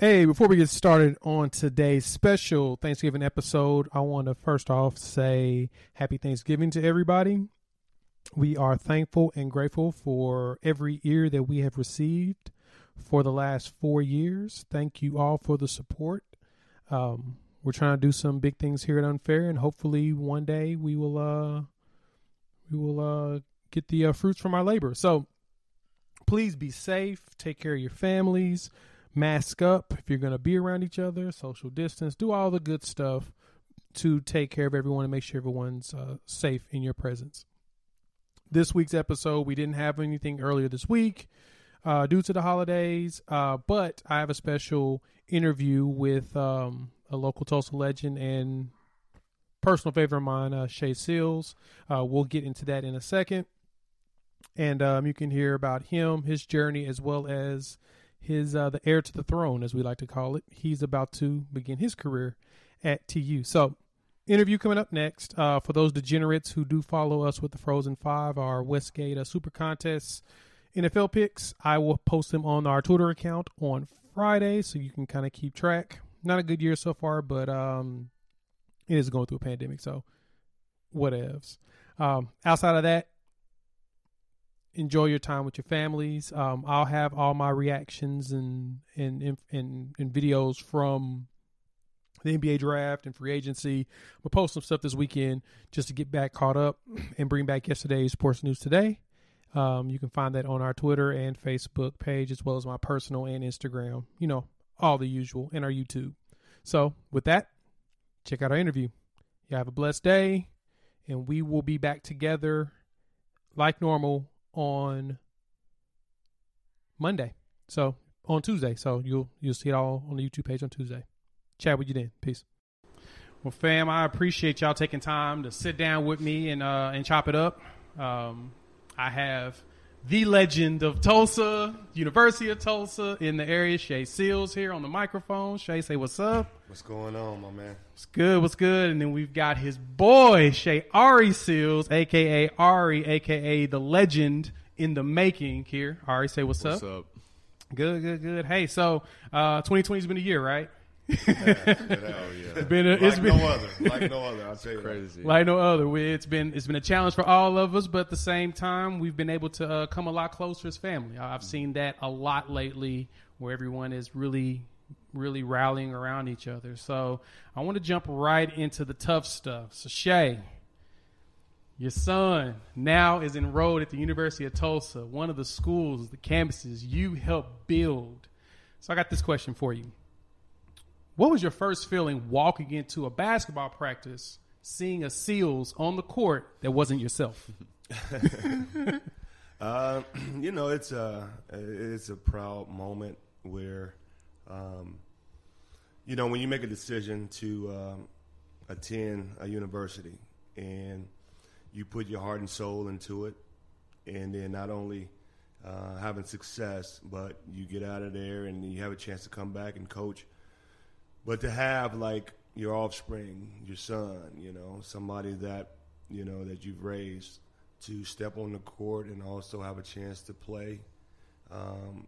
Hey, before we get started on today's special Thanksgiving episode, I want to first off say happy Thanksgiving to everybody. We are thankful and grateful for every ear that we have received for the last four years. Thank you all for the support. Um, we're trying to do some big things here at Unfair, and hopefully one day we will uh, we will uh, get the uh, fruits from our labor. So please be safe. Take care of your families mask up if you're going to be around each other, social distance, do all the good stuff to take care of everyone and make sure everyone's uh, safe in your presence. This week's episode, we didn't have anything earlier this week uh, due to the holidays, uh, but I have a special interview with um, a local Tulsa legend and personal favorite of mine, uh, Shea Seals. Uh, we'll get into that in a second. And um, you can hear about him, his journey, as well as his uh, the heir to the throne, as we like to call it. He's about to begin his career at TU. So, interview coming up next. Uh, for those degenerates who do follow us with the Frozen Five, our Westgate uh, Super Contests NFL picks, I will post them on our Twitter account on Friday, so you can kind of keep track. Not a good year so far, but um, it is going through a pandemic, so whatevs. Um, outside of that, enjoy your time with your families. Um, I'll have all my reactions and and, and and videos from the NBA draft and free agency. I'm gonna post some stuff this weekend just to get back caught up and bring back yesterday's sports news today. Um, you can find that on our Twitter and Facebook page as well as my personal and Instagram. You know, all the usual, and our YouTube. So with that, check out our interview. You have a blessed day, and we will be back together like normal on Monday. So on Tuesday. So you'll you'll see it all on the YouTube page on Tuesday. Chat with you then. Peace. Well, fam, I appreciate y'all taking time to sit down with me and uh, and chop it up. Um, I have the legend of Tulsa, University of Tulsa in the area, Shea Seals here on the microphone. Shea, say what's up. What's going on, my man? What's good? What's good? And then we've got his boy, Shea Ari Seals, aka Ari, aka the legend in the making here. Ari, say what's, what's up. up? Good, good, good. Hey, so uh, 2020's been a year, right? Yeah, yeah. It's been a, like it's been no other, like no other. I'll tell you, Crazy. like no other. It's been it's been a challenge for all of us, but at the same time, we've been able to uh, come a lot closer as family. I've seen that a lot lately, where everyone is really really rallying around each other. So I want to jump right into the tough stuff. So Shea, your son now is enrolled at the University of Tulsa, one of the schools, the campuses you helped build. So I got this question for you. What was your first feeling walking into a basketball practice, seeing a Seals on the court that wasn't yourself? uh, you know, it's a it's a proud moment where, um, you know, when you make a decision to um, attend a university and you put your heart and soul into it, and then not only uh, having success, but you get out of there and you have a chance to come back and coach. But to have like your offspring, your son, you know, somebody that you know that you've raised to step on the court and also have a chance to play, um,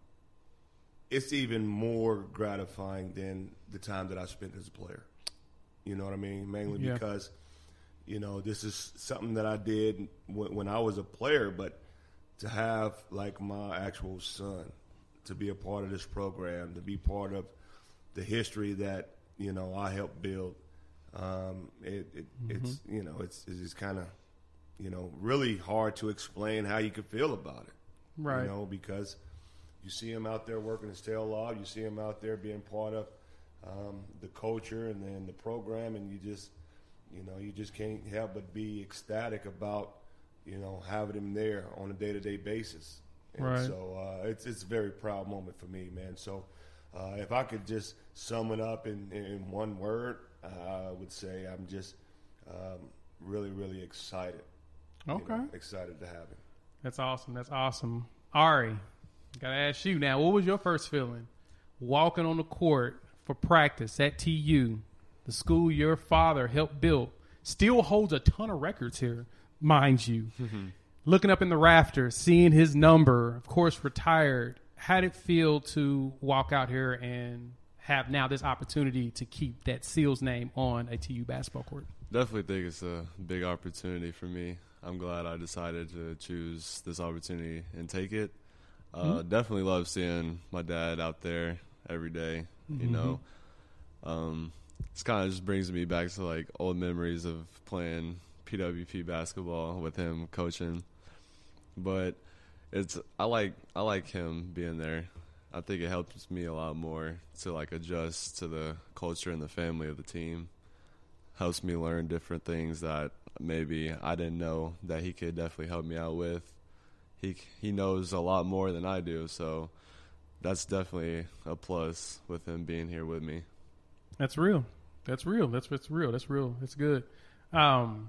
it's even more gratifying than the time that I spent as a player. You know what I mean? Mainly Yeah. because you know this is something that I did when, when I was a player, but to have like my actual son to be a part of this program, to be part of the history that you know I helped build. Um, it, it it's you know it's it's kind of you know really hard to explain how you could feel about it. Right. You know because you see him out there working his tail off. You see him out there being part of um, the culture and then the program, and you just you know you just can't help but be ecstatic about you know having him there on a day to day basis. And Right. So uh, it's it's a very proud moment for me, man. So uh, if I could just sum it up in, in one word, I would say I'm just um, really, really excited. you Okay. know, excited to have him. That's awesome. That's awesome. Ari, gotta ask you now. What was your first feeling walking on the court for practice at TU, the school your father helped build, still holds a ton of records here, mind you. Looking up in the rafters, seeing his number, of course, retired. How did it feel to walk out here and have now this opportunity to keep that Seals name on a TU basketball court? Definitely think it's a big opportunity for me. I'm glad I decided to choose this opportunity and take it. Uh, Definitely love seeing my dad out there every day, You know, um, this kind of just brings me back to like old memories of playing PWP basketball with him coaching. But it's I like I like him being there. I think it helps me a lot more to like adjust to the culture and the family of the team helps me learn different things that maybe I didn't know that he could definitely help me out with. He he knows a lot more than I do, so that's definitely a plus with him being here with me. That's real. That's real. That's that's real. That's real. That's good. Um,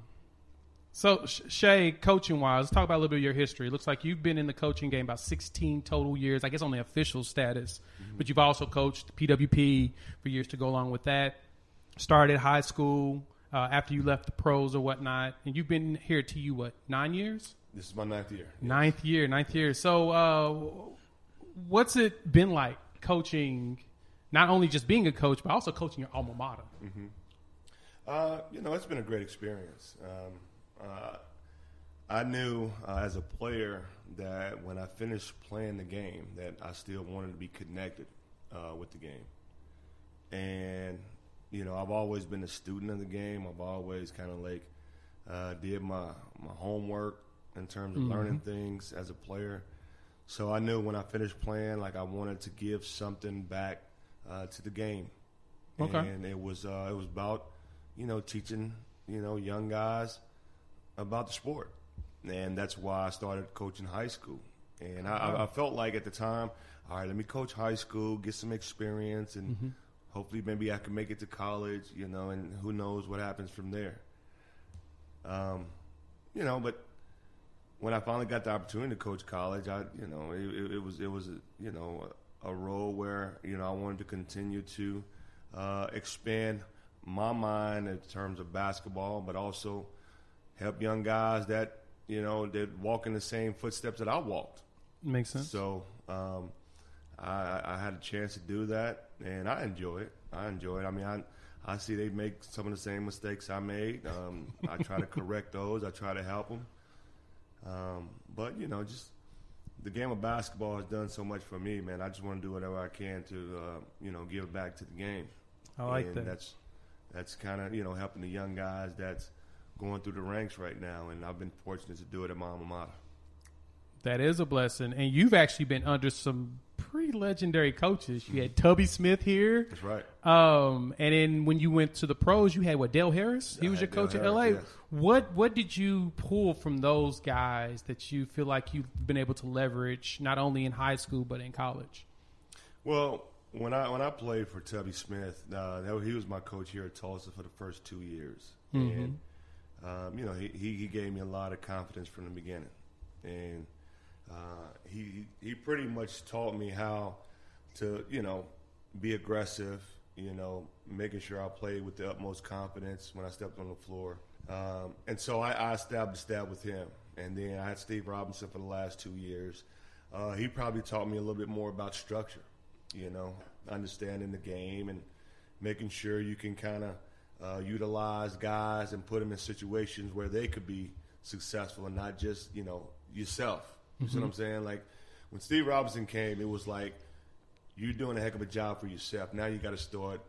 so Shea, coaching wise, let's talk about a little bit of your history. It looks like you've been in the coaching game about 16 total years. I guess on the official status, but you've also coached PWP for years to go along with that. Started high school uh, after you left the pros or whatnot, and you've been here to you what nine years? This is my ninth year. Ninth year, ninth year. So, uh, what's it been like coaching? Not only just being a coach, but also coaching your alma mater. Uh, you know, it's been a great experience. Um, uh, I knew uh, as a player that when I finished playing the game, that I still wanted to be connected uh, with the game. And you know, I've always been a student of the game. I've always kind of like uh, did my my homework in terms of learning things as a player. So I knew when I finished playing, like I wanted to give something back uh, to the game. Okay. And it was uh, it was about you know teaching you know young guys about the sport, and that's why I started coaching high school. And I, I, I felt like at the time, all right, let me coach high school, get some experience, and hopefully maybe I can make it to college, you know, and who knows what happens from there. Um, you know, but when I finally got the opportunity to coach college, I, you know, it, it, it was it was you know a, a role where you know I wanted to continue to uh, expand my mind in terms of basketball, but also help young guys that you know that walk in the same footsteps that I walked. Makes sense. So um, I, I had a chance to do that, and I enjoy it. I enjoy it. I mean, I I see they make some of the same mistakes I made. Um, I try to correct those. I try to help them. Um, but you know, just the game of basketball has done so much for me, man. I just want to do whatever I can to uh, you know give back to the game. I like and that. That's that's kind of you know helping the young guys that's going through the ranks right now, and I've been fortunate to do it at my alma mater. That is a blessing. And you've actually been under some pretty legendary coaches. You had Tubby Smith here. That's right. Um, and then when you went to the pros, you had what Del Harris. He was your Del coach at LA. yes. What what did you pull from those guys that you feel like you've been able to leverage not only in high school but in college? Well, when I when I played for Tubby Smith, uh, he was my coach here at Tulsa for the first two years, and um, you know he, he gave me a lot of confidence from the beginning, and uh, he he pretty much taught me how to you know be aggressive, you know, making sure I played with the utmost confidence when I stepped on the floor, um, and so I, I established that with him, and then I had Steve Robinson for the last two years. Uh, he probably taught me a little bit more about structure you know, understanding the game and making sure you can kind of uh, utilize guys and put them in situations where they could be successful and not just, you know, yourself. You see what I'm saying? Like when Steve Robinson came, it was like you're doing a heck of a job for yourself. Now you got to start,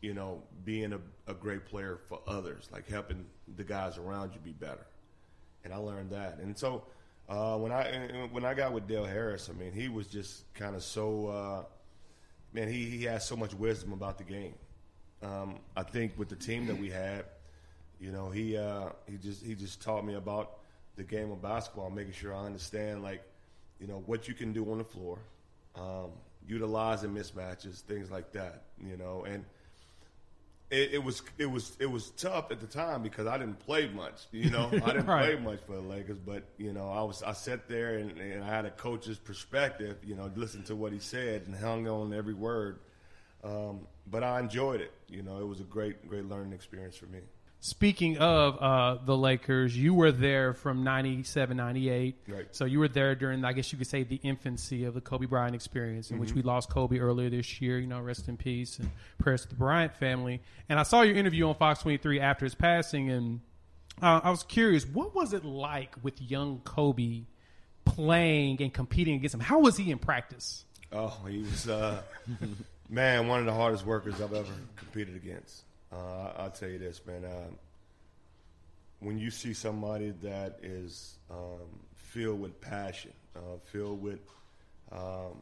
you know, being a, a great player for others, like helping the guys around you be better and I learned that. And so uh, when I when I got with Del Harris, I mean, he was just kind of so uh, man. He he has so much wisdom about the game. Um, I think with the team that we had, you know, he uh, he just he just taught me about the game of basketball, making sure I understand like you know what you can do on the floor, um, utilizing mismatches, things like that. You know, and it, it, was it was it was tough at the time because I didn't play much. You know, I didn't right. play much for the Lakers, but you know, I was I sat there and, and I had a coach's perspective. You know, listened to what he said and hung on every word. Um, but I enjoyed it. You know, it was a great great learning experience for me. Speaking of uh, the Lakers, you were there from 97, 98. Right. So you were there during, I guess you could say, the infancy of the Kobe Bryant experience, in mm-hmm. which we lost Kobe earlier this year. You know, rest in peace and prayers to the Bryant family. And I saw your interview on Fox 23 after his passing, and uh, I was curious, what was it like with young Kobe playing and competing against him? How was he in practice? Oh, he was, uh, man, one of the hardest workers I've ever competed against. Uh, I'll tell you this, man. Uh, when you see somebody that is um, filled with passion, uh, filled with um,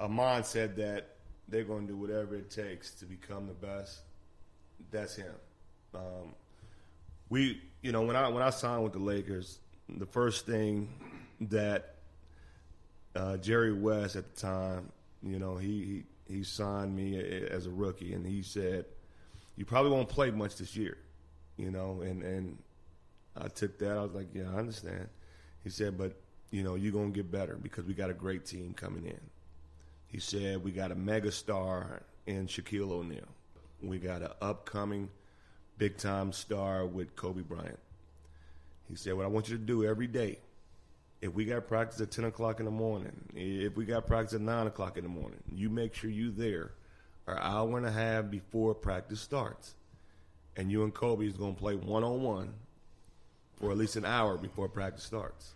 a mindset that they're going to do whatever it takes to become the best, that's him. Um, we, you know, when I when I signed with the Lakers, the first thing that uh, Jerry West at the time, you know, he, he he signed me as a rookie, and he said you probably won't play much this year, you know. And and I took that. I was like, yeah, I understand. He said, but you know, you're gonna get better because we got a great team coming in. He said we got a mega star in Shaquille O'Neal. We got an upcoming big time star with Kobe Bryant. He said, What I want you to do every day, if we got practice at 10 o'clock in the morning, if we got practice at 9 o'clock in the morning, you make sure you there an hour and a half before practice starts. And you and Kobe is going to play one on one for at least an hour before practice starts.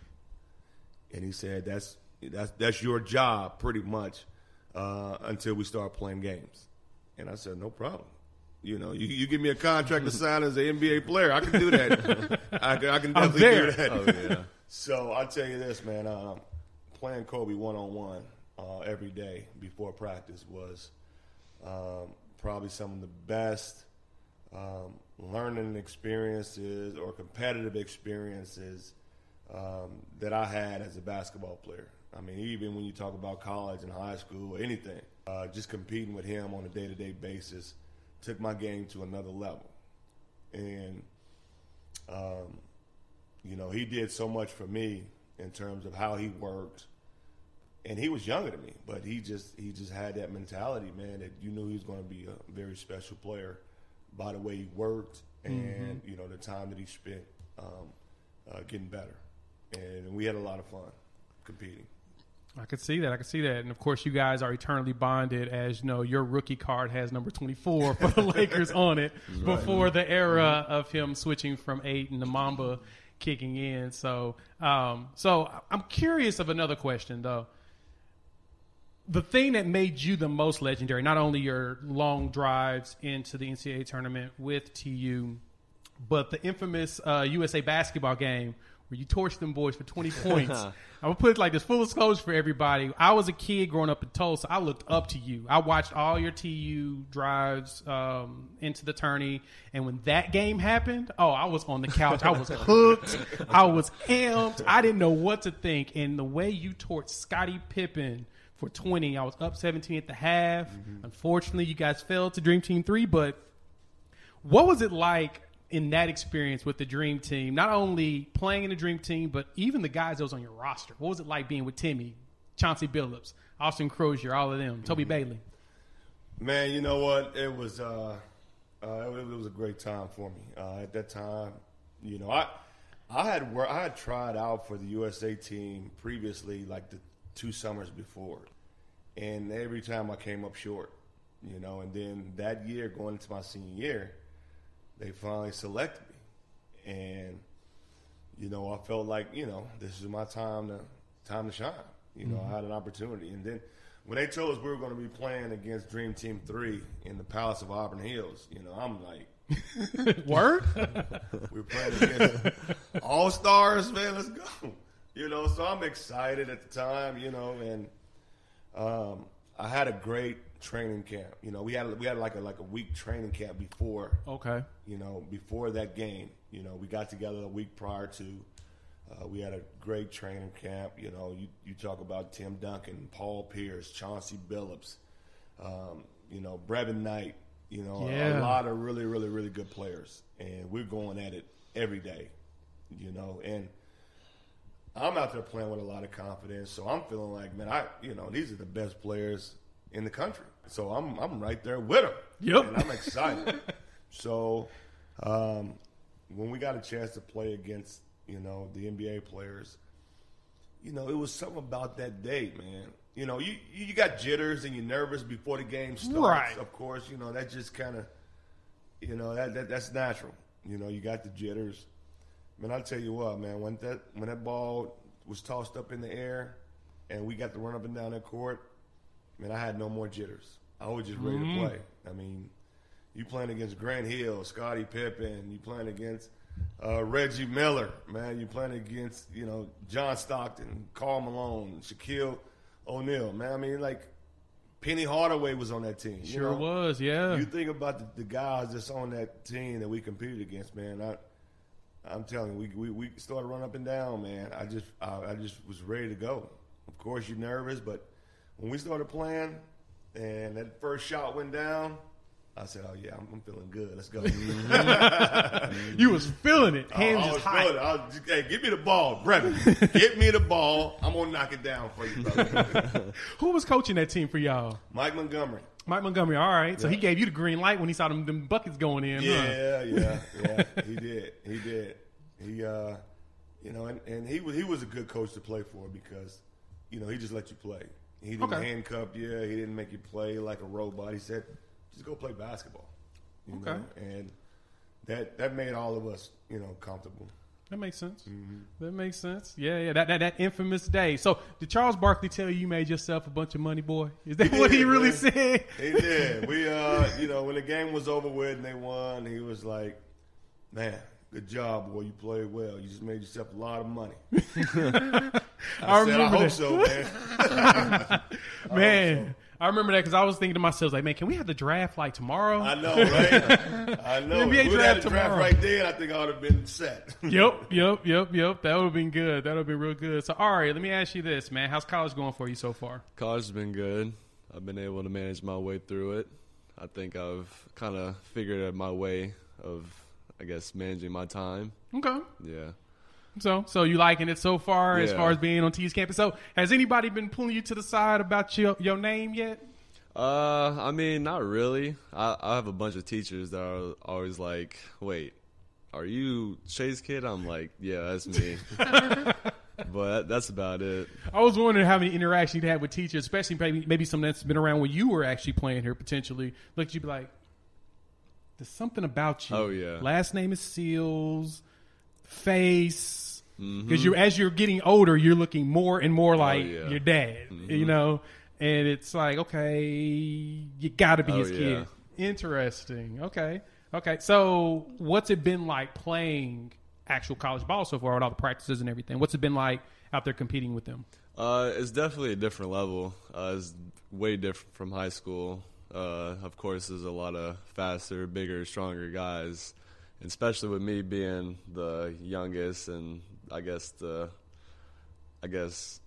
And he said, that's, that's, that's your job pretty much uh, until we start playing games. And I said, no problem. You know, you, you give me a contract to sign as an NBA player, I can do that. I, I, can definitely do that. Oh, yeah. So I'll tell you this, man. Uh, playing Kobe one on one every day before practice was um, probably some of the best um, learning experiences or competitive experiences um, that I had as a basketball player. I mean, even when you talk about college and high school or anything, uh, just competing with him on a day to day basis took my game to another level. And, um, you know, he did so much for me in terms of how he worked and he was younger than me, but he just he just had that mentality, man, that you knew he was going to be a very special player by the way he worked and mm-hmm. you know the time that he spent um, uh, getting better, and we had a lot of fun competing. I could see that. I could see that. And of course, you guys are eternally bonded, as you know, your rookie card has number 24 for the Lakers on it right. before the era mm-hmm. of him switching from eight and the Mamba kicking in. So, um, so I'm curious of another question though the thing that made you the most legendary, not only your long drives into the NCAA tournament with TU, but the infamous uh, USA basketball game where you torched them boys for 20 points. I'm gonna put it like this full disclosure for everybody. I was a kid growing up in Tulsa. I looked up to you. I watched all your TU drives um, into the tourney, and when that game happened, oh, I was on the couch. I was hooked. I was amped. I didn't know what to think. And the way you torched Scottie Pippen for 20. I was up 17 at the half. Mm-hmm. Unfortunately, you guys fell to Dream Team 3, but what was it like in that experience with the Dream Team? Not only playing in the Dream Team, but even the guys that was on your roster. What was it like being with Timmy, Chauncey Billups, Austin Croshere, all of them, mm-hmm. Toby Bailey? Man, you know what? It was uh, uh, it, it, was a great time for me. Uh, at that time, you know, I I had wor- I had tried out for the USA team previously, like the two summers before, and every time I came up short, you know. And then that year, going into my senior year, they finally selected me, and you know, I felt like you know this is my time to time to shine. You know, mm-hmm. I had an opportunity, and then when they told us we were going to be playing against Dream Team Three in the Palace of Auburn Hills, you know, I'm like, word. we're playing against all stars, man. Let's go. You know, so I'm excited at the time, you know, and um, I had a great training camp. You know, we had we had like a like a week training camp before. Okay. You know, before that game, you know, we got together a week prior to Uh, we had a great training camp. You know, you, you talk about Tim Duncan, Paul Pierce, Chauncey Billups, um, you know, Brevin Knight, you know, Yeah. a lot of really, really, really good players. And we're going at it every day, you know. And I'm out there playing with a lot of confidence. So I'm feeling like, man, I, you know, these are the best players in the country. So I'm, I'm right there with them. Yep. And I'm excited. so um, when we got a chance to play against, you know, the NBA players, you know, it was something about that day, man. You know, you you got jitters and you're nervous before the game starts. Right. Of course, you know that just kind of, you know, that, that that's natural. You know, you got the jitters. Man, I'll tell you what, man. When that when that ball was tossed up in the air, and we got to run up and down that court, man, I had no more jitters. I was just ready to play. I mean, you playing against Grant Hill, Scottie Pippen, you playing against uh, Reggie Miller, man, you playing against you know John Stockton, Karl Malone, Shaquille O'Neal, man. I mean, like Penny Hardaway was on that team. Sure know? was, yeah. You think about the, the guys that's on that team that we competed against, man. I, I'm telling you, we, we, we started running up and down, man. I just I, I just was ready to go. Of course, you're nervous, but when we started playing and that first shot went down, I said, "Oh yeah, I'm, I'm feeling good. Let's go." you was feeling it, hands I just was hot. feeling it. I was just, hey, give me the ball, Brevin. give me the ball. I'm gonna knock it down for you, brother. Who was coaching that team for y'all? Mike Montgomery. Mike Montgomery. All right, so he gave you the green light when he saw them, them buckets going in. huh? Yeah, yeah, yeah. He did. He did. He, uh, you know, and, and he was he was a good coach to play for because, you know, he just let you play. He didn't Okay. handcuff you. He didn't make you play like a robot. He said, just go play basketball. You Okay. Know? And that that made all of us, you know, comfortable. That makes sense. Mm-hmm. That makes sense. Yeah, yeah. That, that that infamous day. So did Charles Barkley tell you you made yourself a bunch of money, boy? Is that what he really man. said? He did. We, uh, you know, when the game was over with and they won, he was like, "Man, good job, boy. You played well. You just made yourself a lot of money." I, said, I remember hope that. so, man. Man, I remember that because I was thinking to myself, like, man, can we have the draft like tomorrow? I know, right? I know. NBA If we draft had the draft tomorrow. right then, I think I would have been set. yep, yep, yep, yep. That would have been good. That would have been real good. So, all right, let me ask you this, man. How's college going for you so far? College has been good. I've been able to manage my way through it. I think I've kind of figured out my way of, I guess, managing my time. Okay. Yeah. So, so you liking it so far as far as being on T's campus? So, has anybody been pulling you to the side about your your name yet? Uh, I mean, not really. I, I have a bunch of teachers that are always like, "Wait, are you Shea's kid?" I'm like, "Yeah, that's me." but that's about it. I was wondering how many interactions you had with teachers, especially maybe maybe some that's been around when you were actually playing here potentially. Look, you'd be like, "There's something about you." Oh, yeah. Last name is Seals, face. Mm-hmm. Because you, as you're getting older, you're looking more and more like Oh, yeah. Mm-hmm. your dad. You know, and it's like, okay, you got to be Oh, his yeah. kid. Interesting. Okay. Okay. So, what's it been like playing actual college ball so far with all the practices and everything? What's it been like out there competing with them? Uh, it's definitely a different level. Uh, it's way different from high school. Uh, of course, there's a lot of faster, bigger, stronger guys, especially with me being the youngest and I guess the, I guess,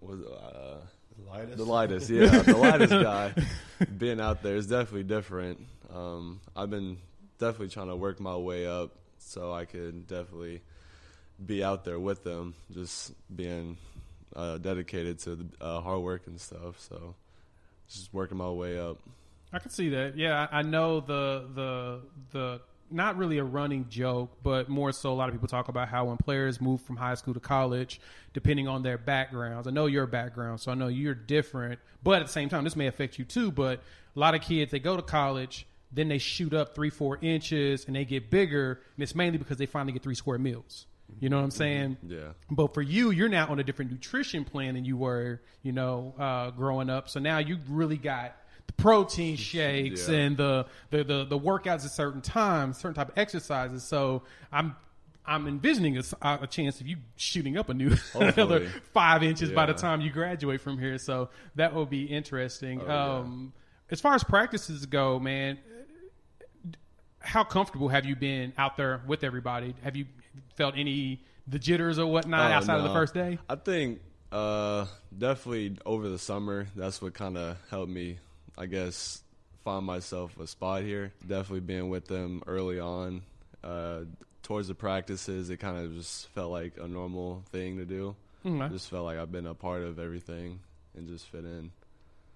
was uh, Lightest. the lightest, yeah, the lightest guy. Being out there is definitely different. Um, I've been definitely trying to work my way up so I could definitely be out there with them, just being uh, dedicated to the uh, hard work and stuff. So just working my way up. I can see that. Yeah, I know the the the not really a running joke, but more so a lot of people talk about how when players move from high school to college, depending on their backgrounds. I know your background, so I know you're different, but at the same time, this may affect you too. But a lot of kids they go to college, then they shoot up three, four inches, and they get bigger, and it's mainly because they finally get three square meals. You know what I'm saying? Yeah. But for you, you're now on a different nutrition plan than you were, you know, uh, growing up. So now you really got the protein shakes Yeah. and the, the, the, the workouts at certain times, certain type of exercises. So I'm I'm envisioning a chance of you shooting up a new another five inches by the time you graduate from here. So that will be interesting. Oh, yeah. um, as far as practices go, man, how comfortable have you been out there with everybody? Have you felt any the jitters or whatnot Oh, outside of the first day? I think uh, definitely over the summer, that's what kind of helped me, I guess, find myself a spot here. Definitely being with them early on. Uh, towards the practices, it kind of just felt like a normal thing to do. Okay. Just felt like I've been a part of everything and just fit in.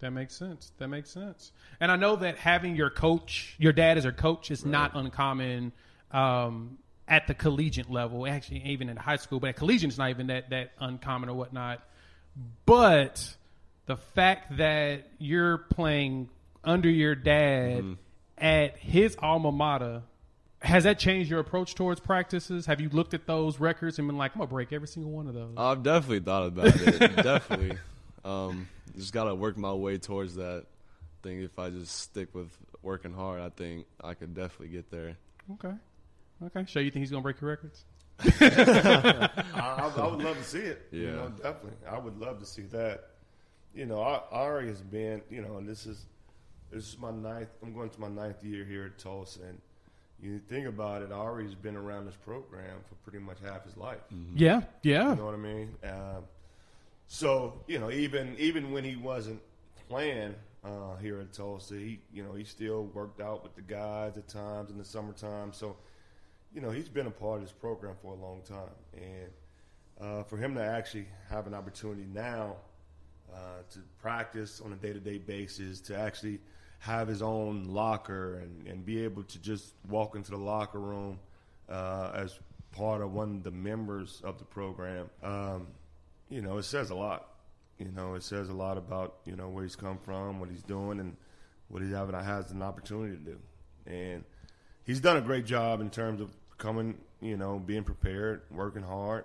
That makes sense. That makes sense. And I know that having your coach, your dad as your coach, is not uncommon um, at the collegiate level. Actually, even in high school, but at collegiate, it's not even that that uncommon or whatnot. But the fact that you're playing under your dad at his alma mater. Has that changed your approach towards practices? Have you looked at those records and been like, "I'm gonna break every single one of those"? I've definitely thought about it. definitely. Um, just got to work my way towards that. I think if I just stick with working hard, I think I could definitely get there. okay, okay. So you think he's gonna break your records? I, I, I would love to see it. You Yeah. know, definitely. I would love to see that. You know, Ari has been, you know, and this is this is my ninth. I'm going to my ninth year here at Tulsa, and you think about it, Ari's been around this program for pretty much half his life. Yeah, yeah. You know what I mean? Um, so you know, even even when he wasn't playing uh, here at Tulsa, he you know he still worked out with the guys at times in the summertime. So you know he's been a part of this program for a long time, and uh, for him to actually have an opportunity now uh, to practice on a day to day basis, to actually have his own locker and, and be able to just walk into the locker room uh, as part of one of the members of the program, um, you know, it says a lot. You know, it says a lot about you know where he's come from, what he's doing, and what he's having has an opportunity to do. And he's done a great job in terms of coming, you know, being prepared, working hard.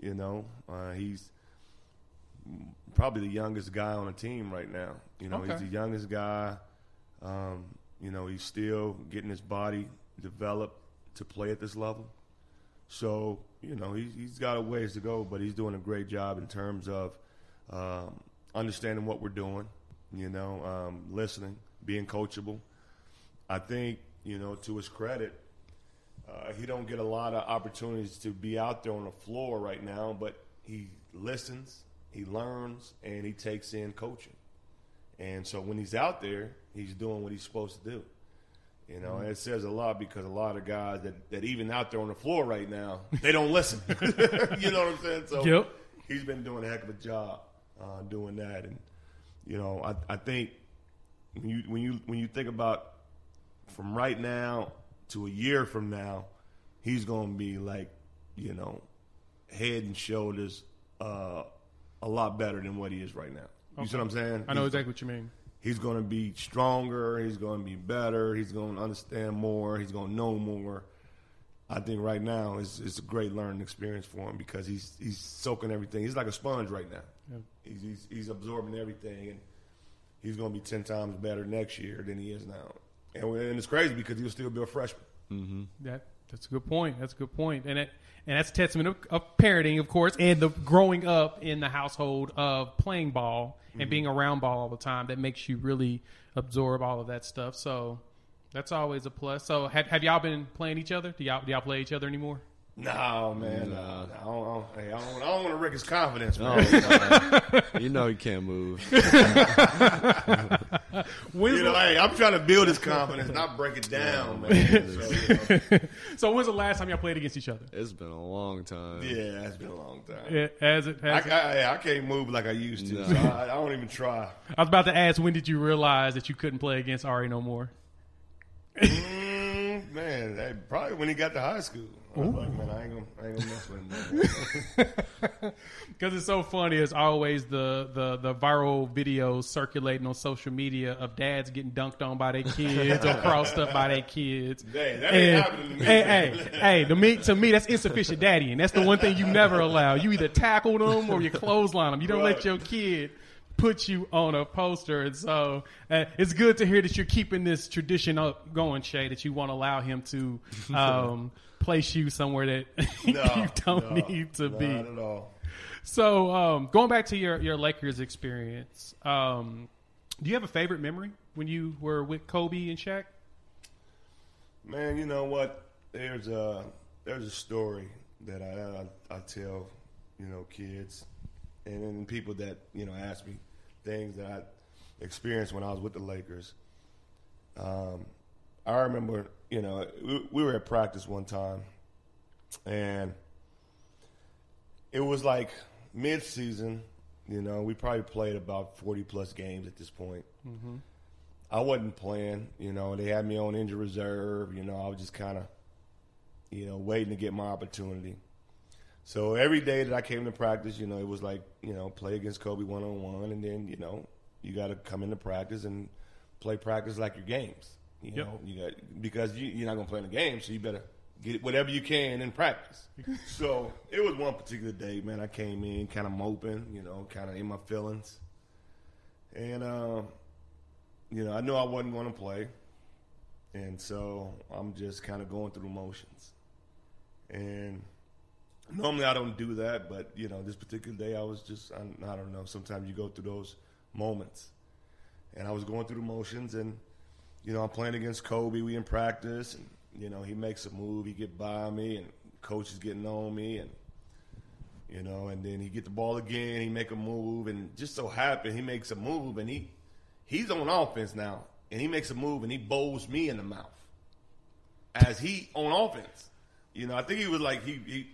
You know, uh, he's probably the youngest guy on the team right now. You know, Okay. he's the youngest guy. Um, you know, he's still getting his body developed to play at this level. So, you know, he's, he's got a ways to go, but he's doing a great job in terms of um, understanding what we're doing, you know, um, listening, being coachable. I think, you know, to his credit, uh, he don't get a lot of opportunities to be out there on the floor right now, but he listens, he learns, and he takes in coaching. And so when he's out there, he's doing what he's supposed to do. You know, and it says a lot because a lot of guys that, that even out there on the floor right now, they don't listen. you know what I'm saying? So Yep. he's been doing a heck of a job uh, doing that. And you know, I, I think when you when you when you think about from right now to a year from now, he's going to be like, you know, head and shoulders uh, a lot better than what he is right now. You see what I'm saying? I know He's- exactly what you mean. He's going to be stronger. He's going to be better. He's going to understand more. He's going to know more. I think right now is it's a great learning experience for him because he's he's soaking everything. He's like a sponge right now. Yeah. He's, he's he's absorbing everything, and he's going to be ten times better next year than he is now. And, and it's crazy because he'll still be a freshman. Mm-hmm. That that's a good point. That's a good point, and it and that's a testament of, of parenting, of course, and the growing up in the household of playing ball and mm-hmm. being around ball all the time. That makes you really absorb all of that stuff. So that's always a plus. So have have y'all been playing each other? Do y'all do y'all play each other anymore? No, man, no, no, I don't, I don't, I don't, I don't want to wreck his confidence, man. no. you know he can't move. When's You know, the, hey, I'm trying to build his confidence, not break it down, man. So, you know, so when's the last time y'all played against each other? It's been a long time. yeah, it's been a long time. Yeah, Has it? I, Has it? I, I can't move like I used to. No. So I, I don't even try. I was about to ask, when did you realize that you couldn't play against Ari no more? Mm, man, hey, probably when he got to high school. I was like, man, I ain't gonna, I ain't gonna mess with him. Because it's so funny, as always, the, the the viral videos circulating on social media of dads getting dunked on by their kids or crossed up by their kids. Hey, that ain't And- happening to me. Hey, hey, hey! To me, to me, that's insufficient daddying. That's the one thing you never allow. You either tackle them or you clothesline them. You don't let Right. your kid put you on a poster. And so uh, it's good to hear that you're keeping this tradition up going, Shea. That you won't allow him to um, place you somewhere that No, you don't no, need to be. Not at all. So, um, going back to your, your Lakers experience, um, do you have a favorite memory when you were with Kobe and Shaq? Man, you know what? There's a there's a story that I, I, I tell, you know, kids and, and people that you know ask me things that I experienced when I was with the Lakers. Um, I remember, you know, we, we were at practice one time, and it was like mid-season. You know, we probably played about forty plus games at this point. Mm-hmm. I wasn't playing. You know, they had me on injury reserve. You know, I was just kind of, you know, waiting to get my opportunity. So every day that I came to practice, you know, it was like, you know, play against Kobe one on one, and then you know, you got to come into practice and play practice like your games. You yep. know, you got because you, you're not gonna play in the game, so you better get whatever you can in practice. so it was one particular day, man. I came in kind of moping, you know, kind of in my feelings, and uh, you know, I knew I wasn't going to play, and so I'm just kind of going through the motions. And normally I don't do that, but you know, this particular day I was just I, I don't know. Sometimes you go through those moments, and I was going through the motions and you know, I'm playing against Kobe. We in practice, and you know, he makes a move. He get by me, and coach is getting on me, and you know, and then he get the ball again. He make a move, and just so happen he makes a move, and he he's on offense now, and he makes a move, and he bowls me in the mouth as he on offense. You know, I think he was like he he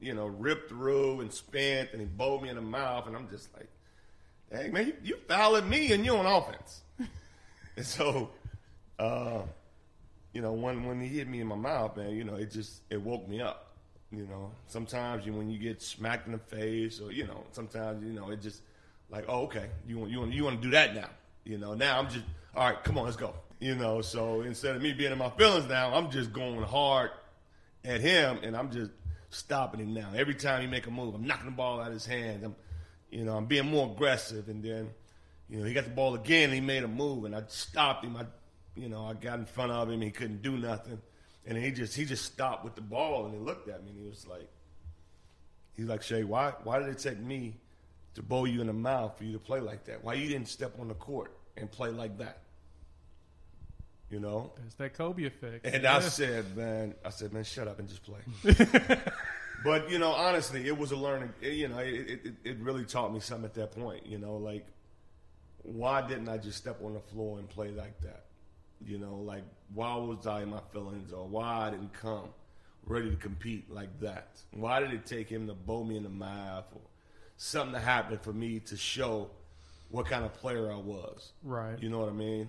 you know ripped through and spent, and he bowled me in the mouth, and I'm just like, hey man, you, you fouling me, and you on offense. and so uh, you know, when when he hit me in my mouth, man, you know, it just it woke me up. You know, sometimes you when you get smacked in the face, or you know, sometimes you know it just like, oh, okay, you want you want you want to do that now. You know, now I'm just all right. Come on, let's go. You know, so instead of me being in my feelings now, I'm just going hard at him, and I'm just stopping him now. Every time he make a move, I'm knocking the ball out of his hands. I'm, you know, I'm being more aggressive, and then, you know, he got the ball again. He made a move, and I stopped him. I you know, I got in front of him. He couldn't do nothing, and he just he just stopped with the ball and he looked at me and he was like, he's like Shea, why why did it take me to bow you in the mouth for you to play like that? Why you didn't step on the court and play like that? You know, it's that Kobe effect. And yeah. I said, man, I said, man, shut up and just play. but you know, honestly, it was a learning. It, you know, it, it it really taught me something at that point. You know, like why didn't I just step on the floor and play like that? You know, like why was I in my feelings or why I didn't come ready to compete like that? Why did it take him to bow me in the mouth or something to happen for me to show what kind of player I was? Right. You know what I mean?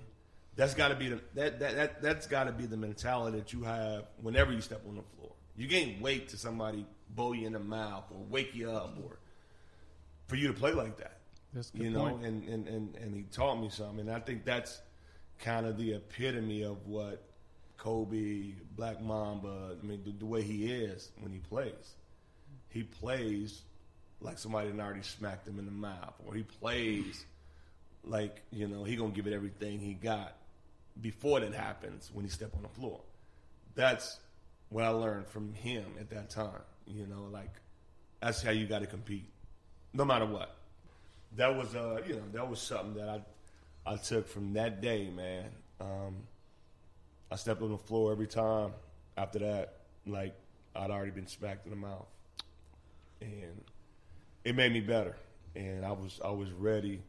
That's got to be the that that, that that's got to be the mentality that you have whenever you step on the floor. You can't wait to somebody bow you in the mouth or wake you up or for you to play like that. That's you know, and, and, and, and he taught me something. And I think that's kind of the epitome of what Kobe, Black Mamba, I mean, the, the, way he is when he plays. He plays like somebody had already smacked him in the mouth, or he plays like, you know, he going to give it everything he got before that happens when he step on the floor. That's what I learned from him at that time. You know, like, that's how you got to compete, no matter what. That was, uh, you know, that was something that I I took from that day, man. Um, I stepped on the floor every time after that, like I'd already been smacked in the mouth, and it made me better. And I was I was ready,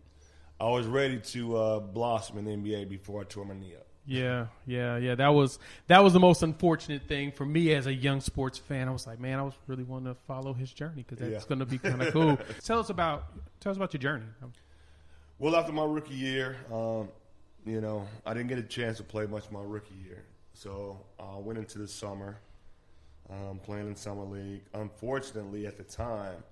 I was ready to uh, blossom in the NBA before I tore my knee up. Yeah, yeah, yeah. That was that was the most unfortunate thing for me as a young sports fan. I was like, man, I was really wanting to follow his journey because that's yeah. going to be kind of cool. tell us about tell us about your journey. Well, after my rookie year, um, you know, I didn't get a chance to play much my rookie year. So I uh, went into the summer um, playing in summer league. Unfortunately, at the time,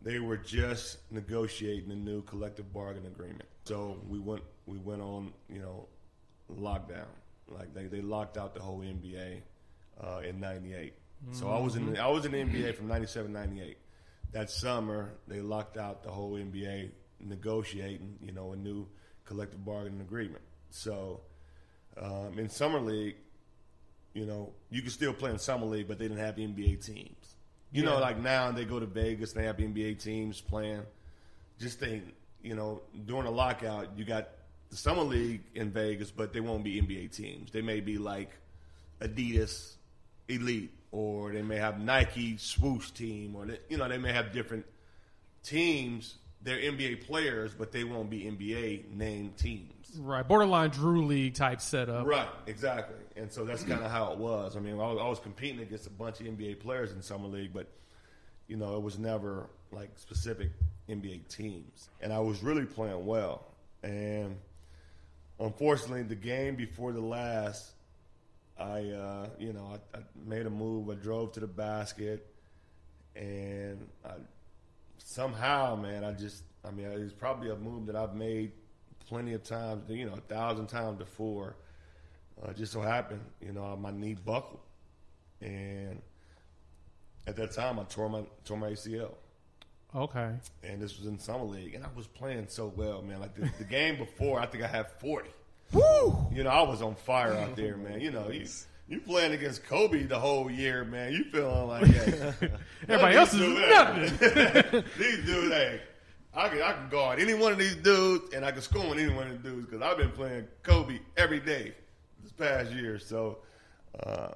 they were just negotiating a new collective bargain agreement. So we went we went on you know lockdown. Like they, they locked out the whole NBA uh, in '98. Mm-hmm. So I was in I was in the NBA from '97 '98. That summer they locked out the whole NBA negotiating, you know, a new collective bargaining agreement. So um, in summer league, you know, you can still play in summer league, but they didn't have NBA teams. You yeah. know, like now they go to Vegas, they have NBA teams playing. Just think, you know, during a lockout, you got the summer league in Vegas, but they won't be NBA teams. They may be like Adidas Elite or they may have Nike swoosh team, or they, you know they may have different teams. They're NBA players, but they won't be NBA named teams. Right, borderline Drew League type setup. Right, exactly. And so that's kind of how it was. I mean, I was, I was competing against a bunch of NBA players in summer league, but you know, it was never like specific NBA teams. And I was really playing well. And unfortunately, the game before the last, I, uh, you know, I, I made a move. I drove to the basket, and I, somehow, man, I just, I mean, it was probably a move that I've made plenty of times, you know, a thousand times before. Uh, just so happened, you know, my knee buckled, and at that time I tore my tore my ACL. Okay. And this was in summer league, and I was playing so well, man. Like the, the game before, I think I had forty. Woo! You know, I was on fire out there, man. You know, you you playing against Kobe the whole year, man. You feeling like hey, everybody else is nothing. these dudes, hey, I can I can guard any one of these dudes, and I can score on any one of these dudes because I've been playing Kobe every day this past year. So uh,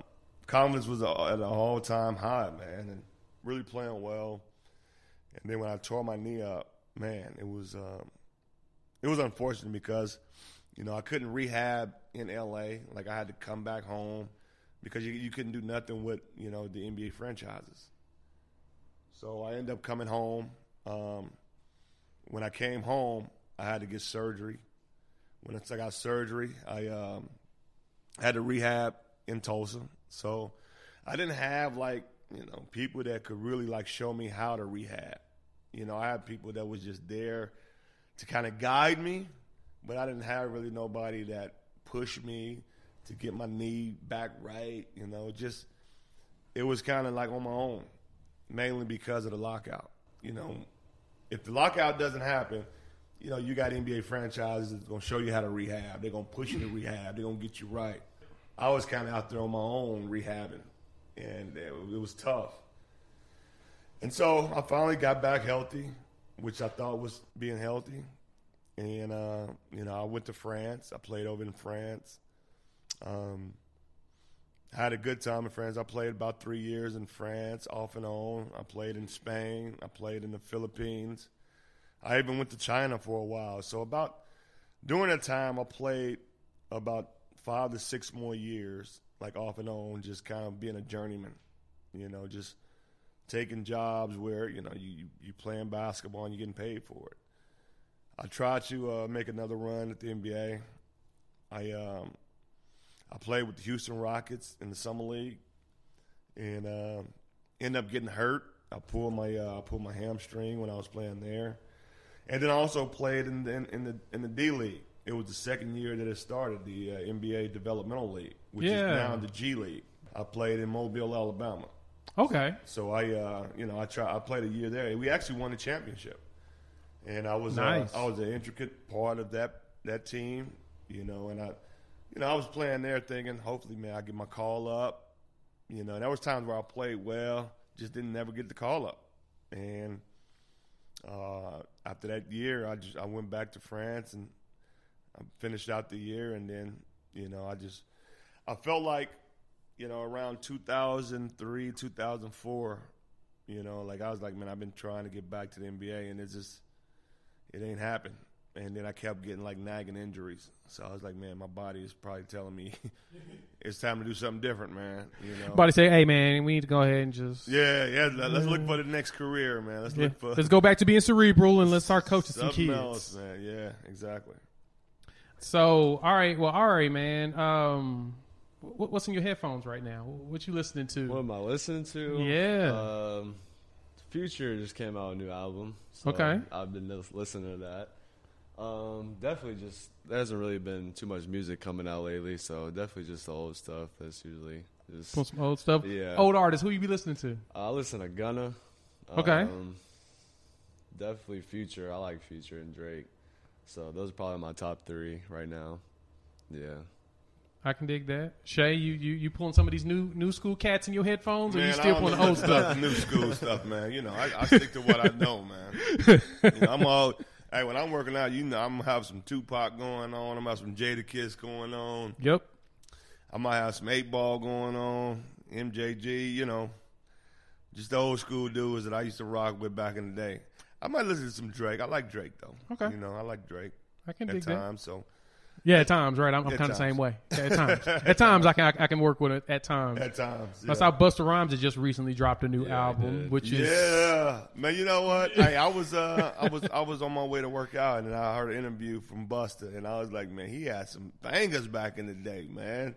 confidence was at an all time high, man, and really playing well. And then when I tore my knee up, man, it was um, it was unfortunate because you know I couldn't rehab in LA. Like I had to come back home because you, you couldn't do nothing with you know the NBA franchises. So I ended up coming home. Um, when I came home, I had to get surgery. When I got surgery, I um, had to rehab in Tulsa. So I didn't have like you know people that could really like show me how to rehab. You know, I had people that was just there to kind of guide me, but I didn't have really nobody that pushed me to get my knee back right. You know, just it was kind of like on my own, mainly because of the lockout. You know, if the lockout doesn't happen, you know, you got NBA franchises that's going to show you how to rehab. They're going to push you to rehab. They're going to get you right. I was kind of out there on my own rehabbing, and it, it was tough. And so I finally got back healthy, which I thought was being healthy. And, uh, you know, I went to France. I played over in France. Um, I had a good time in France. I played about three years in France, off and on. I played in Spain. I played in the Philippines. I even went to China for a while. So about during that time, I played about five to six more years, like off and on, just kind of being a journeyman. You know, just taking jobs where you know you you playing basketball and you're getting paid for it. I tried to uh, make another run at the NBA. I um, I played with the Houston Rockets in the summer league, and uh, ended up getting hurt. I pulled my uh, I pulled my hamstring when I was playing there, and then I also played in the, in, in the in the D League. It was the second year that it started, the uh, NBA Developmental League, which Yeah. is now the G League. I played in Mobile, Alabama. Okay. So I, uh, you know, I try. I played a year there. We actually won the championship, and I was, Nice. uh, I was an intricate part of that that team. You know, and I, you know, I was playing there thinking, hopefully, man, I get my call up. You know, there was times where I played well, just didn't never get the call up, and uh, after that year, I just I went back to France and I finished out the year, and then you know, I just I felt like you know, around 2003, 2004, you know, like I was like, man, I've been trying to get back to the NBA and it just, it ain't happened. And then I kept getting like nagging injuries. So I was like, man, my body is probably telling me it's time to do something different, man. You know? Body say, "Hey, man, we need to go ahead and just yeah, yeah. let- Let's look for the next career, man. Let's yeah, look for let's go back to being cerebral and let's start coaching some kids." else, man. Yeah, exactly. So, all right, well, all right, man. Um, what, what's in your headphones right now? What you listening to? What am I listening to? Yeah. Um, Future just came out a new album. So Okay. I've been listening to that. Um, definitely just there hasn't really been too much music coming out lately, so definitely just the old stuff. That's usually just. Put some old stuff. Yeah. Old artists. Who you be listening to? I listen to Gunna. Okay. Um, definitely Future. I like Future and Drake. So those are probably my top three right now. Yeah. I can dig that. Shea, you you you pulling some of these new new school cats in your headphones, or you still pulling the old stuff? New school stuff, man. You know, I, I stick to what I know, man. You know, I'm all. Hey, when I'm working out, you know, I'm gonna have some Tupac going on. I'm gonna have some Jadakiss going on. Yep. I might have some eight ball going on. MJG, you know, just the old school dudes that I used to rock with back in the day. I might listen to some Drake. I like Drake though. Okay. You know, I like Drake I can at dig that. times. So Yeah, at times, right? I'm, I'm kind of the same way. At times, at times, I can I, I can work with it. At times, at times, yeah. saw Busta Rhymes has just recently dropped a new Yeah, album, which is Yeah, man. You know what? hey, I was uh, I was I was on my way to work out, and I heard an interview from Busta, and I was like, man, he had some bangers back in the day, man.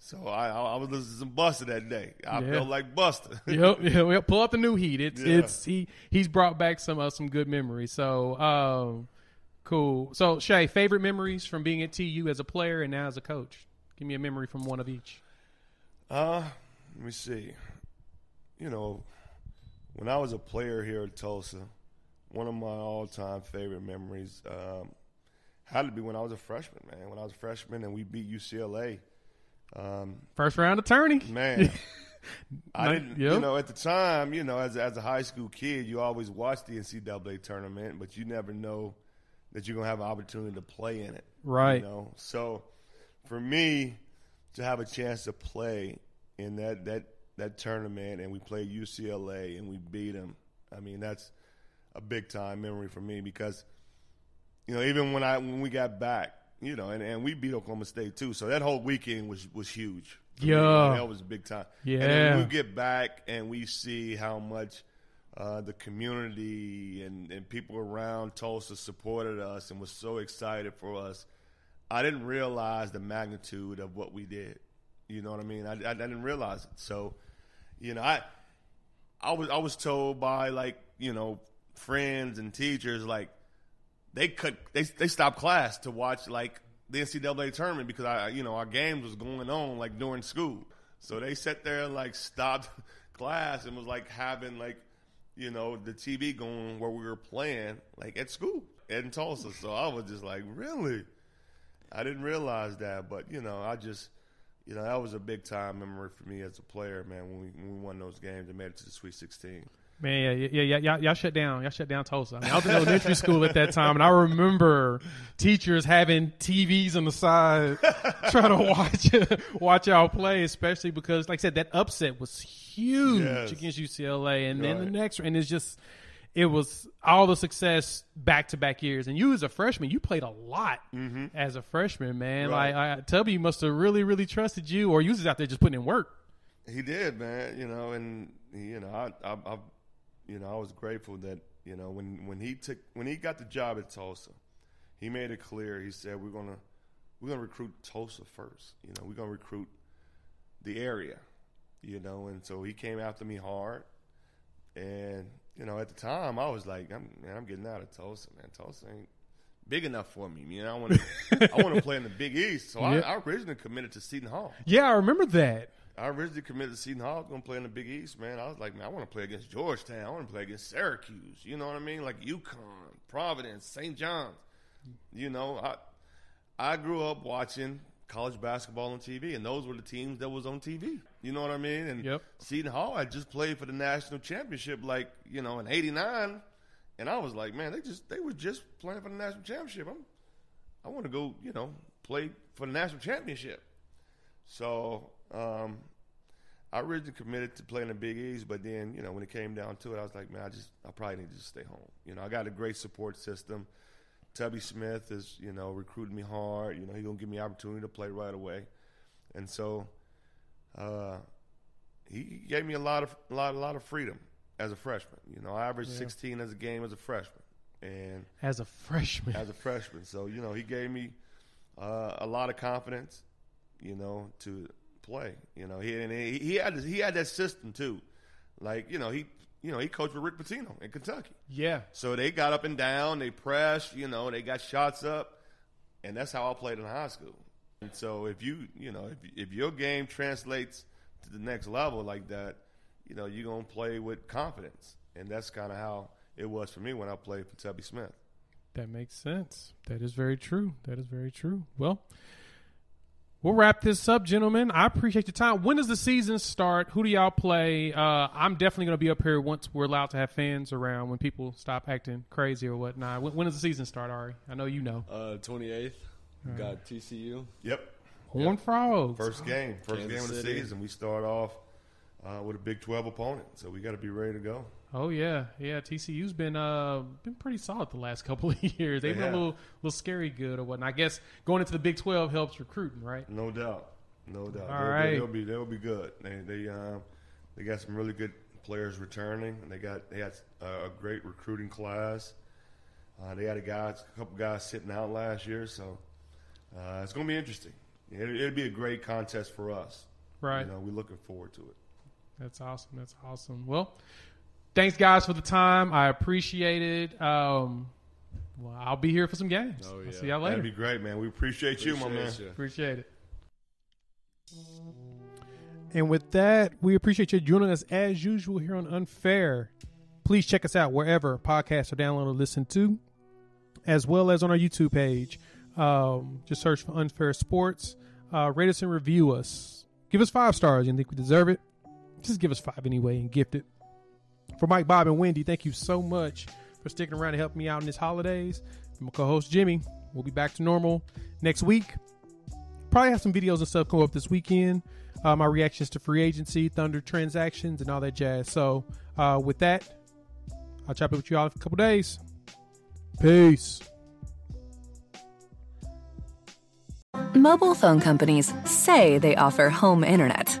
So I I, was listening to some Busta that day. I Yeah. felt like Busta. yep, yep, yep. Pull up the new heat. It's Yeah. it's he he's brought back some uh, some good memories. So um, cool. So Shea, favorite memories from being at TU as a player and now as a coach. Give me a memory from one of each. Uh, let me see. You know, when I was a player here at Tulsa, one of my all-time favorite memories um, had to be when I was a freshman, man. When I was a freshman and we beat UCLA. Um, First round attorney. man, I didn't. yep. You know, at the time, you know, as as a high school kid, you always watch the NCAA tournament, but you never know that you're gonna have an opportunity to play in it. Right. You know, so for me to have a chance to play in that that that tournament, and we played UCLA and we beat them. I mean, that's a big time memory for me because you know even when I when we got back, you know, and, and we beat Oklahoma State too. So that whole weekend was was huge. Yeah. that was a big time. Yeah. and then we get back and we see how much. Uh, the community and, and people around Tulsa supported us and was so excited for us. I didn't realize the magnitude of what we did. You know what I mean? I, I, I didn't realize it. So, you know, I I was I was told by like you know friends and teachers like they cut they they stopped class to watch like the NCAA tournament because I you know our games was going on like during school. So they sat there and like stopped class and was like having like you know the TV going where we were playing like at school in Tulsa. So I was just like really. I didn't realize that, but you know, I just, you know, that was a big time memory for me as a player, man. When we when we won those games and made it to the Sweet Sixteen. Man, yeah, yeah, yeah, y'all, y'all shut down. Y'all shut down Tulsa. I, mean, I was in elementary school at that time, and I remember teachers having TVs on the side, trying to watch watch y'all play, especially because, like I said, that upset was huge Yes. against UCLA, and then the Right. next, and it's just, it was all the success back to back years. And you, as a freshman, you played a lot as a freshman, man. Mm-hmm. Right. Like, I, Tubby must have really, really trusted you, or you was just out there just putting in work. He did, man. You know, and you know, I, I, I, you know, I was grateful that you know when when he took when he got the job at Tulsa, he made it clear. He said we're gonna we're gonna recruit Tulsa first. You know, we're gonna recruit the area. You know, and so he came after me hard. And you know, at the time, I was like, I'm, man, I'm getting out of Tulsa, man. Tulsa ain't big enough for me. You know, I want to I want to play in the Big East. So Yeah. I, I originally committed to Seton Hall. Yeah, I remember that. I originally committed to Seton Hall. I was going to play in the Big East, man. I was like, man, I want to play against Georgetown. I want to play against Syracuse. You know what I mean? Like UConn, Providence, St. John's. You know, I I grew up watching college basketball on TV, and those were the teams that was on TV. You know what I mean? And Yep. Seton Hall had just played for the national championship, like you know, in '89, and I was like, man, they just they were just playing for the national championship. I'm, I want to go, you know, play for the national championship. So um, I originally committed to playing the Big East, but then you know when it came down to it, I was like, man, I just I probably need to just stay home. You know, I got a great support system. Tubby Smith is you know recruiting me hard. You know, he's gonna give me opportunity to play right away, and so uh, he gave me a lot of a lot a lot of freedom as a freshman. You know, I averaged 16 as a game as a freshman, and As a freshman. as a freshman. So you know, he gave me uh, a lot of confidence, you know, to play. You know, he and he, he had this, he had that system too. Like you know, he you know he coached with Rick Pitino in Kentucky. yeah. So they got up and down, they pressed, you know, they got shots up, and that's how I played in high school. And so if you you know if if your game translates to the next level like that, you know, you're gonna play with confidence, and that's kind of how it was for me when I played for Tubby Smith. That makes sense. That is very true. That is very true. Well, we'll wrap this up, gentlemen. I appreciate your time. When does the season start? Who do y'all play? Uh, I'm definitely going to be up here once we're allowed to have fans around. When people stop acting crazy or whatnot. When, when does the season start, Ari? I know you know. Uh, 28th, got TCU. Yep. Horned Frogs. First game, first Kansas game of the City. season. We start off uh, with a Big 12 opponent. So we got to be ready to go. Oh yeah, yeah. TCU's been uh been pretty solid the last couple of years. They've They been a little little scary good or whatnot. I guess going into the Big Twelve helps recruiting, right? No doubt, no doubt. All they'll, right. they'll be they'll be good. They they um, they got some really good players returning, and they got they had uh, a great recruiting class. Uh, they had a guys, a couple guys sitting out last year, so uh, it's going to be interesting. It, it'll be a great contest for us. Right. You know, we're looking forward to it. That's awesome. That's awesome. Well, thanks guys for the time. I appreciate it. Um, well, I'll be here for some games. Oh, I'll yeah. see y'all later. That'd be great, man. We appreciate, you, my man. Appreciate you. Appreciate it. And with that, we appreciate you joining us as usual here on Unfair. Please check us out wherever podcasts are downloaded or listened to, as well as on our YouTube page. Um, just search for Unfair Sports. Uh, rate us and review us. Give us five stars. You think we deserve it? Just give us five anyway and gift it. For Mike, Bob, and Wendy, thank you so much for sticking around to help me out in these holidays. My co-host Jimmy. We'll be back to normal next week probably have some videos and stuff come up this weekend. Uh, my reactions to free agency, Thunder transactions, and all that jazz. So, uh, with that, I'll chop it with you all in a couple days. Peace. Mobile phone companies say they offer home internet.